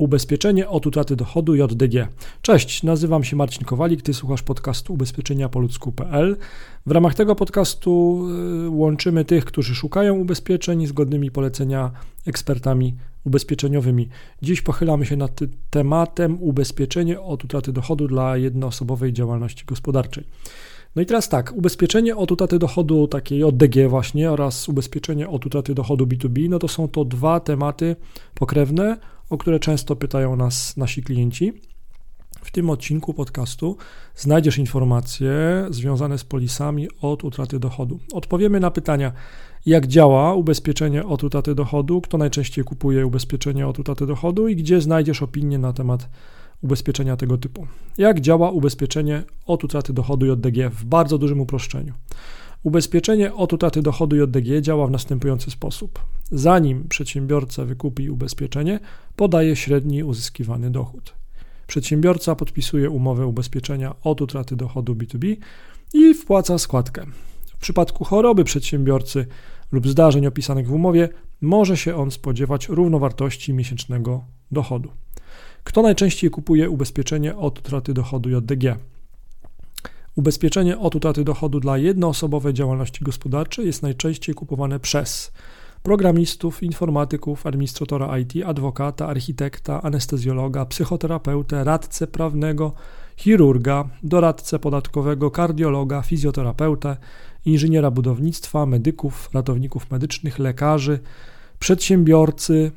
Ubezpieczenie od utraty dochodu JDG. Cześć, nazywam się Marcin Kowalik, ty słuchasz podcastu ubezpieczenia po ludzku.pl. W ramach tego podcastu y, łączymy tych, którzy szukają ubezpieczeń zgodnymi polecenia ekspertami ubezpieczeniowymi. Dziś pochylamy się nad tematem ubezpieczenie od utraty dochodu dla jednoosobowej działalności gospodarczej. No i teraz tak, ubezpieczenie od utraty dochodu takiej ODG właśnie oraz ubezpieczenie od utraty dochodu B2B, no to są to dwa tematy pokrewne, o które często pytają nas nasi klienci. W tym odcinku podcastu znajdziesz informacje związane z polisami od utraty dochodu. Odpowiemy na pytania, jak działa ubezpieczenie od utraty dochodu, kto najczęściej kupuje ubezpieczenie od utraty dochodu i gdzie znajdziesz opinię na temat ubezpieczenia tego typu. Jak działa ubezpieczenie od utraty dochodu JDG w bardzo dużym uproszczeniu. Ubezpieczenie od utraty dochodu JDG działa w następujący sposób. Zanim przedsiębiorca wykupi ubezpieczenie, podaje średni uzyskiwany dochód. Przedsiębiorca podpisuje umowę ubezpieczenia od utraty dochodu B2B i wpłaca składkę. W przypadku choroby przedsiębiorcy lub zdarzeń opisanych w umowie może się on spodziewać równowartości miesięcznego dochodu. Kto najczęściej kupuje ubezpieczenie od utraty dochodu JDG? Ubezpieczenie od utraty dochodu dla jednoosobowej działalności gospodarczej jest najczęściej kupowane przez programistów, informatyków, administratora IT, adwokata, architekta, anestezjologa, psychoterapeutę, radcę prawnego, chirurga, doradcę podatkowego, kardiologa, fizjoterapeutę, inżyniera budownictwa, medyków, ratowników medycznych, lekarzy, przedsiębiorcy,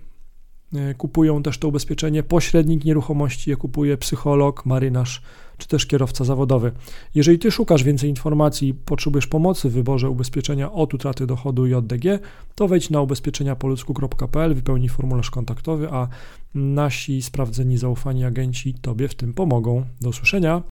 kupują też to ubezpieczenie. Pośrednik nieruchomości je kupuje psycholog, marynarz czy też kierowca zawodowy. Jeżeli Ty szukasz więcej informacji i potrzebujesz pomocy w wyborze ubezpieczenia od utraty dochodu i JDG, to wejdź na ubezpieczeniapoludzku.pl, wypełnij formularz kontaktowy, a nasi sprawdzeni zaufani agenci Tobie w tym pomogą. Do usłyszenia.